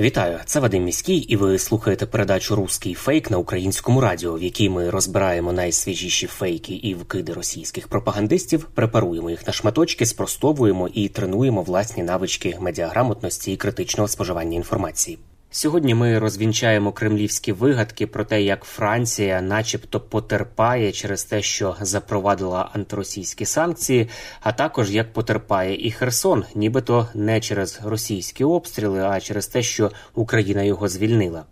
Вітаю, це Вадим Міський, і ви слухаєте передачу Руський фейк на українському радіо, в якій ми розбираємо найсвіжіші фейки і вкиди російських пропагандистів, препаруємо їх на шматочки, спростовуємо і тренуємо власні навички медіаграмотності і критичного споживання інформації. Сьогодні ми розвінчаємо кремлівські вигадки про те, як Франція, начебто, потерпає через те, що запровадила антиросійські санкції, а також як потерпає і Херсон, нібито не через російські обстріли, а через те, що Україна його звільнила.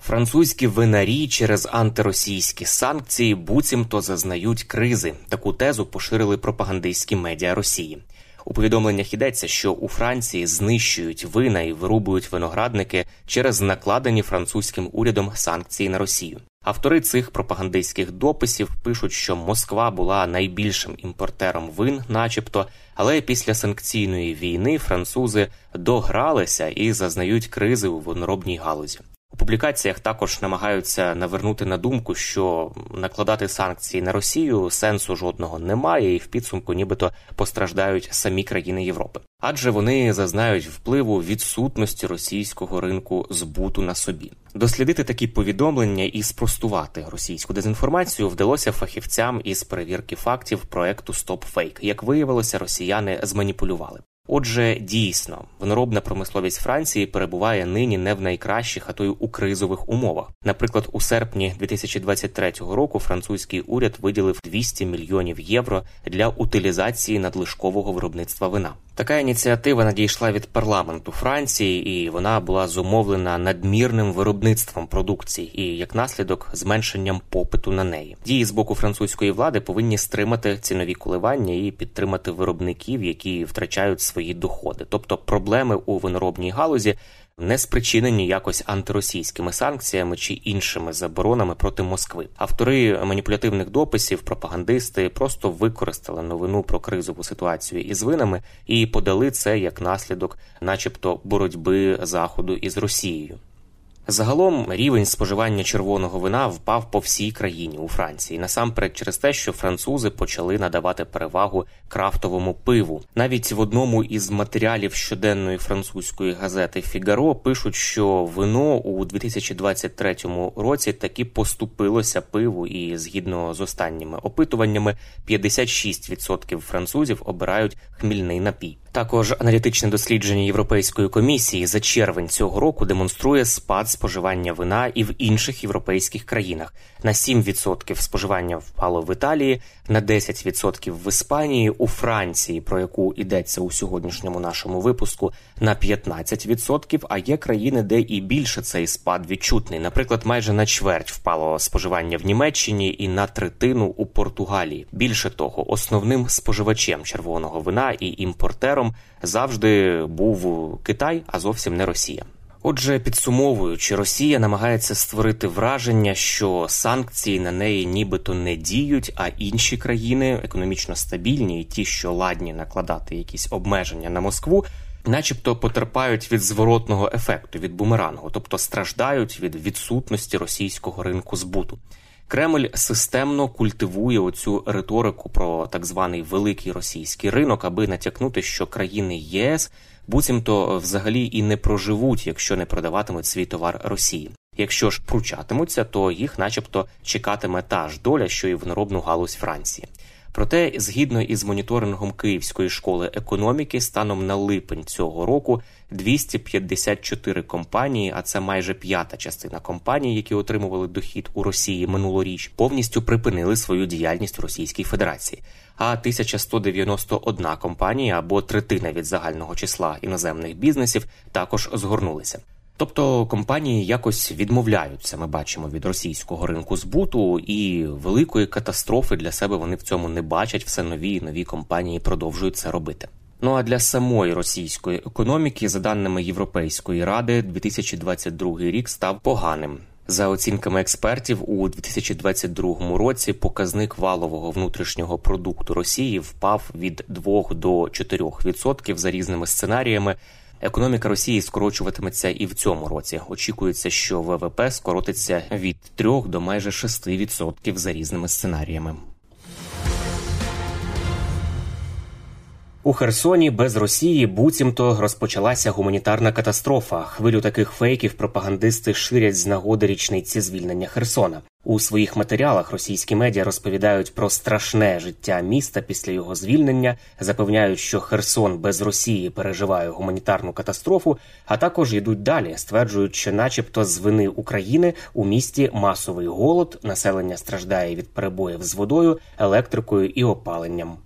Французькі винарі через антиросійські санкції буцімто зазнають кризи. Таку тезу поширили пропагандистські медіа Росії. У повідомленнях йдеться, що у Франції знищують вина і вирубують виноградники через накладені французьким урядом санкції на Росію. Автори цих пропагандистських дописів пишуть, що Москва була найбільшим імпортером вин, начебто, але після санкційної війни французи догралися і зазнають кризи у виноробній галузі. У публікаціях також намагаються навернути на думку, що накладати санкції на Росію сенсу жодного немає, і в підсумку нібито постраждають самі країни Європи, адже вони зазнають впливу відсутності російського ринку збуту на собі. Дослідити такі повідомлення і спростувати російську дезінформацію вдалося фахівцям із перевірки фактів проекту StopFake. Як виявилося, росіяни зманіпулювали. Отже, дійсно, виноробна промисловість Франції перебуває нині не в найкращих, а то й у кризових умовах. Наприклад, у серпні 2023 року французький уряд виділив 200 мільйонів євро для утилізації надлишкового виробництва вина. Така ініціатива надійшла від парламенту Франції, і вона була зумовлена надмірним виробництвом продукції і як наслідок зменшенням попиту на неї. Дії з боку французької влади повинні стримати цінові коливання і підтримати виробників, які втрачають свої доходи. Тобто проблеми у виноробній галузі не спричинені якось антиросійськими санкціями чи іншими заборонами проти Москви. Автори маніпулятивних дописів, пропагандисти просто використали новину про кризову ситуацію із винами і подали це як наслідок, начебто, боротьби заходу із Росією. Загалом рівень споживання червоного вина впав по всій країні у Франції, насамперед через те, що французи почали надавати перевагу крафтовому пиву. Навіть в одному із матеріалів щоденної французької газети Фігаро пишуть, що вино у 2023 році таки поступилося пиву, і згідно з останніми опитуваннями, 56% французів обирають хмільний напій. Також аналітичне дослідження Європейської комісії за червень цього року демонструє спад споживання вина і в інших європейських країнах. На 7% споживання впало в Італії, на 10% в Іспанії, у Франції, про яку йдеться у сьогоднішньому нашому випуску, на 15%, А є країни, де і більше цей спад відчутний. Наприклад, майже на чверть впало споживання в Німеччині і на третину у Португалії. Більше того, основним споживачем червоного вина і імпортером завжди був Китай, а зовсім не Росія. Отже, підсумовуючи, Росія намагається створити враження, що санкції на неї нібито не діють, а інші країни економічно стабільні і ті, що ладні накладати якісь обмеження на Москву, начебто потерпають від зворотного ефекту, від бумерангу, тобто страждають від відсутності російського ринку збуту. Кремль системно культивує оцю риторику про так званий великий російський ринок, аби натякнути, що країни ЄС буцімто взагалі і не проживуть, якщо не продаватимуть свій товар Росії. Якщо ж пручатимуться, то їх, начебто, чекатиме та ж доля, що і в наробну галузь Франції. Проте, згідно із моніторингом Київської школи економіки, станом на липень цього року 254 компанії, а це майже п'ята частина компаній, які отримували дохід у Росії минулоріч, повністю припинили свою діяльність в Російській Федерації. А 1191 компанія або третина від загального числа іноземних бізнесів також згорнулися. Тобто компанії якось відмовляються, ми бачимо від російського ринку збуту, і великої катастрофи для себе вони в цьому не бачать. Все нові і нові компанії продовжують це робити. Ну а для самої російської економіки, за даними Європейської ради, 2022 рік став поганим. За оцінками експертів, у 2022 році показник валового внутрішнього продукту Росії впав від 2 до 4% за різними сценаріями. Економіка Росії скорочуватиметься і в цьому році. Очікується, що ВВП скоротиться від 3 до майже 6% за різними сценаріями. У Херсоні без Росії буцімто розпочалася гуманітарна катастрофа. Хвилю таких фейків пропагандисти ширять з нагоди річниці звільнення Херсона. У своїх матеріалах російські медіа розповідають про страшне життя міста після його звільнення, запевняють, що Херсон без Росії переживає гуманітарну катастрофу, а також йдуть далі, стверджують, що, начебто, з вини України у місті масовий голод, населення страждає від перебоїв з водою, електрикою і опаленням.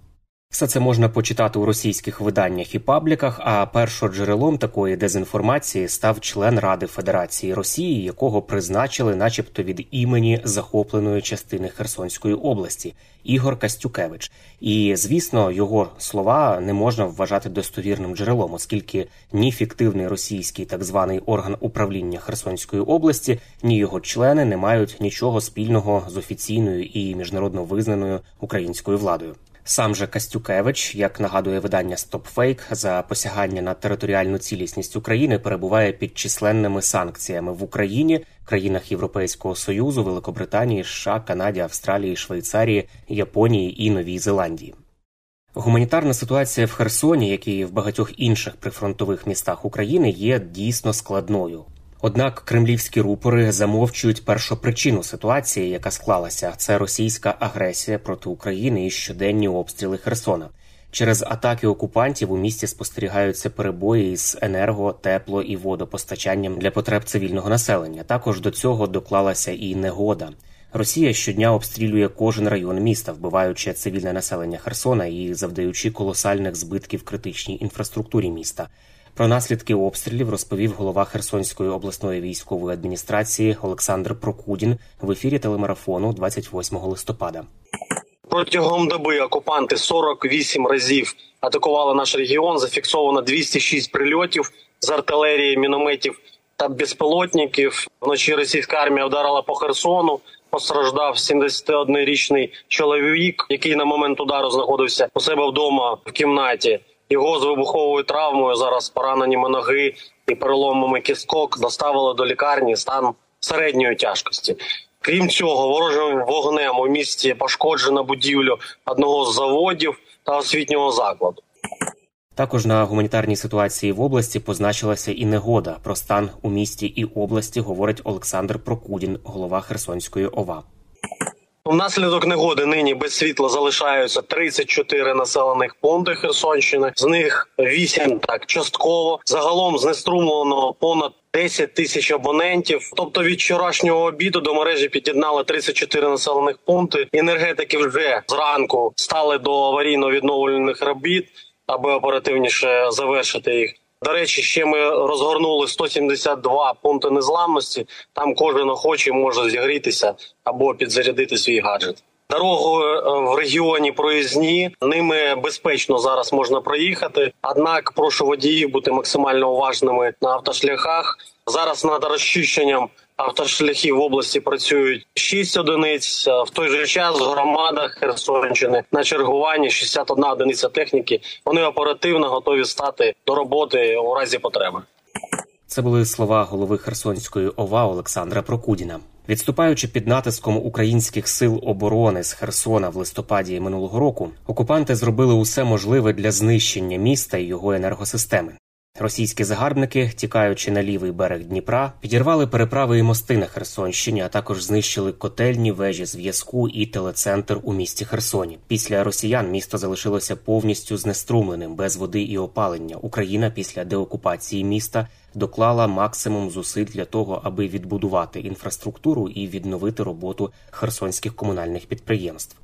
Все це можна почитати у російських виданнях і пабліках. А першоджерелом такої дезінформації став член Ради Федерації Росії, якого призначили, начебто, від імені захопленої частини Херсонської області Ігор Кастюкевич. І звісно, його слова не можна вважати достовірним джерелом, оскільки ні фіктивний російський так званий орган управління Херсонської області, ні його члени не мають нічого спільного з офіційною і міжнародно визнаною українською владою. Сам же Кастюкевич, як нагадує видання StopFake, за посягання на територіальну цілісність України перебуває під численними санкціями в Україні, країнах Європейського союзу, Великобританії, США, Канаді, Австралії, Швейцарії, Японії і Новій Зеландії. Гуманітарна ситуація в Херсоні, як і в багатьох інших прифронтових містах України, є дійсно складною. Однак кремлівські рупори замовчують першопричину ситуації, яка склалася. Це російська агресія проти України і щоденні обстріли Херсона. Через атаки окупантів у місті спостерігаються перебої з енерго, тепло і водопостачанням для потреб цивільного населення. Також до цього доклалася і негода. Росія щодня обстрілює кожен район міста, вбиваючи цивільне населення Херсона і завдаючи колосальних збитків критичній інфраструктурі міста. Про наслідки обстрілів розповів голова Херсонської обласної військової адміністрації Олександр Прокудін в ефірі телемарафону 28 листопада. Протягом доби окупанти 48 разів атакували наш регіон. Зафіксовано 206 прильотів з артилерії, мінометів та безпілотників. Вночі російська армія вдарила по Херсону. Постраждав 71-річний чоловік, який на момент удару знаходився у себе вдома в кімнаті. Його з вибуховою травмою зараз пораненнями ноги і переломами кісткок доставили до лікарні стан середньої тяжкості. Крім цього, ворожим вогнем у місті пошкоджено будівлю одного з заводів та освітнього закладу. Також на гуманітарній ситуації в області позначилася і негода. Про стан у місті і області говорить Олександр Прокудін, голова Херсонської ОВА. Внаслідок негоди нині без світла залишаються 34 населених пункти Херсонщини. З них 8 так частково. Загалом знеструмлено понад 10 тисяч абонентів. Тобто від вчорашнього обіду до мережі під'єднали 34 населених пункти. Енергетики вже зранку стали до аварійно-відновлювальних робіт, аби оперативніше завершити їх. До речі, ще ми розгорнули 172 пункти незламності. Там кожен охочий може зігрітися або підзарядити свій гаджет. Дорогу в регіоні проїзні ними безпечно зараз можна проїхати. Однак прошу водіїв бути максимально уважними на автошляхах. Зараз над розчищенням автошляхів в області працюють 6 одиниць. В той же час в громадах Херсонщини на чергуванні 61 одиниця техніки. Вони оперативно готові стати до роботи у разі потреби. Це були слова голови Херсонської ОВА Олександра Прокудіна. Відступаючи під натиском українських сил оборони з Херсона в листопаді минулого року, окупанти зробили усе можливе для знищення міста і його енергосистеми. Російські загарбники, тікаючи на лівий берег Дніпра, підірвали переправи і мости на Херсонщині, а також знищили котельні вежі зв'язку і телецентр у місті Херсоні. Після росіян місто залишилося повністю знеструмленим, без води і опалення. Україна після деокупації міста доклала максимум зусиль для того, аби відбудувати інфраструктуру і відновити роботу херсонських комунальних підприємств.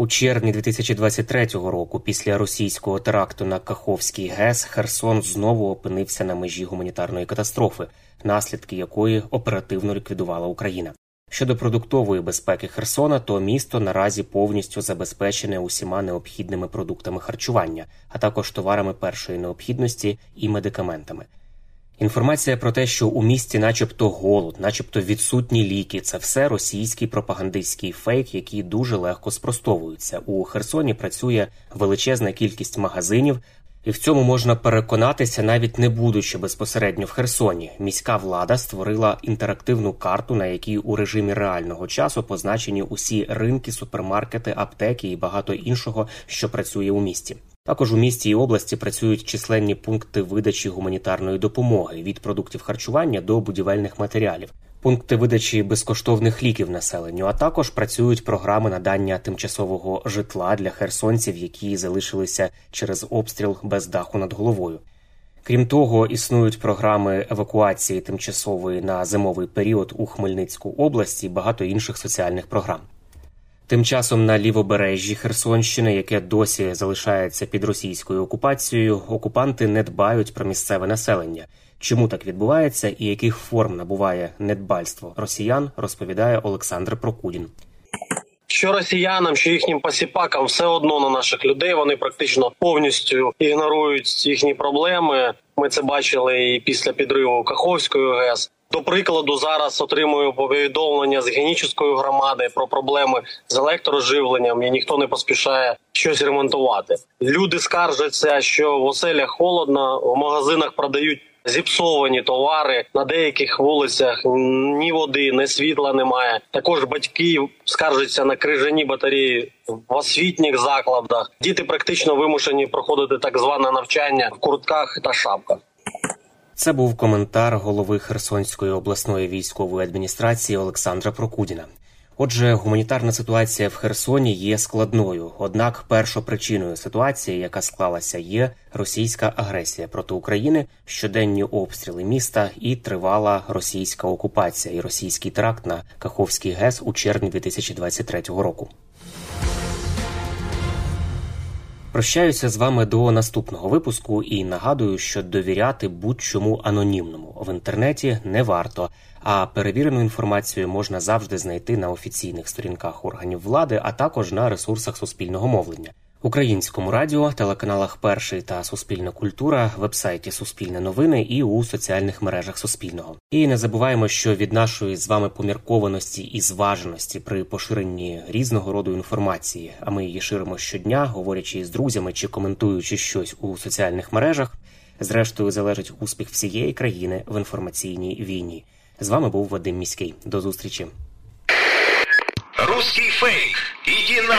У червні 2023 року, після російського теракту на Каховський ГЕС, Херсон знову опинився на межі гуманітарної катастрофи, наслідки якої оперативно ліквідувала Україна. Щодо продуктової безпеки Херсона, то місто наразі повністю забезпечене усіма необхідними продуктами харчування, а також товарами першої необхідності і медикаментами. Інформація про те, що у місті, начебто, голод, начебто відсутні ліки, це все російський пропагандистський фейк, які дуже легко спростовуються. У Херсоні працює величезна кількість магазинів, і в цьому можна переконатися, навіть не будучи безпосередньо в Херсоні. Міська влада створила інтерактивну карту, на якій у режимі реального часу позначені усі ринки, супермаркети, аптеки і багато іншого, що працює у місті. Також у місті і області працюють численні пункти видачі гуманітарної допомоги від продуктів харчування до будівельних матеріалів, пункти видачі безкоштовних ліків населенню. А також працюють програми надання тимчасового житла для херсонців, які залишилися через обстріл без даху над головою. Крім того, існують програми евакуації тимчасової на зимовий період у Хмельницьку області і багато інших соціальних програм. Тим часом на лівобережжі Херсонщини, яке досі залишається під російською окупацією, окупанти не дбають про місцеве населення. Чому так відбувається і яких форм набуває недбальство росіян, розповідає Олександр Прокудін. Що росіянам, що їхнім посіпакам все одно на наших людей вони практично повністю ігнорують їхні проблеми. Ми це бачили і після підриву Каховської ГЕС. До прикладу, зараз отримую повідомлення з генічної громади про проблеми з електроживленням, і ніхто не поспішає щось ремонтувати. Люди скаржаться, що в оселях холодно, в магазинах продають. Зіпсовані товари на деяких вулицях ні води, ні світла немає. Також батьки скаржаться на крижані батареї в освітніх закладах. Діти практично вимушені проходити так зване навчання в куртках та шапках. Це був коментар голови Херсонської обласної військової адміністрації Олександра Прокудіна. Отже, гуманітарна ситуація в Херсоні є складною. Однак, першопричиною ситуації, яка склалася, є російська агресія проти України, щоденні обстріли міста і тривала російська окупація і російський теракт на Каховський ГЕС у червні 2023 року. Прощаюся з вами до наступного випуску і нагадую, що довіряти будь-чому анонімному в інтернеті не варто. А перевірену інформацію можна завжди знайти на офіційних сторінках органів влади, а також на ресурсах суспільного мовлення. Українському радіо, телеканалах Перший та Суспільна культура, вебсайті Суспільне новини і у соціальних мережах Суспільного. І не забуваємо, що від нашої з вами поміркованості і зваженості при поширенні різного роду інформації, а ми її ширимо щодня, говорячи з друзями чи коментуючи щось у соціальних мережах. Зрештою залежить успіх всієї країни в інформаційній війні. З вами був Вадим Міський. До зустрічі. Русский фейк. Иди на...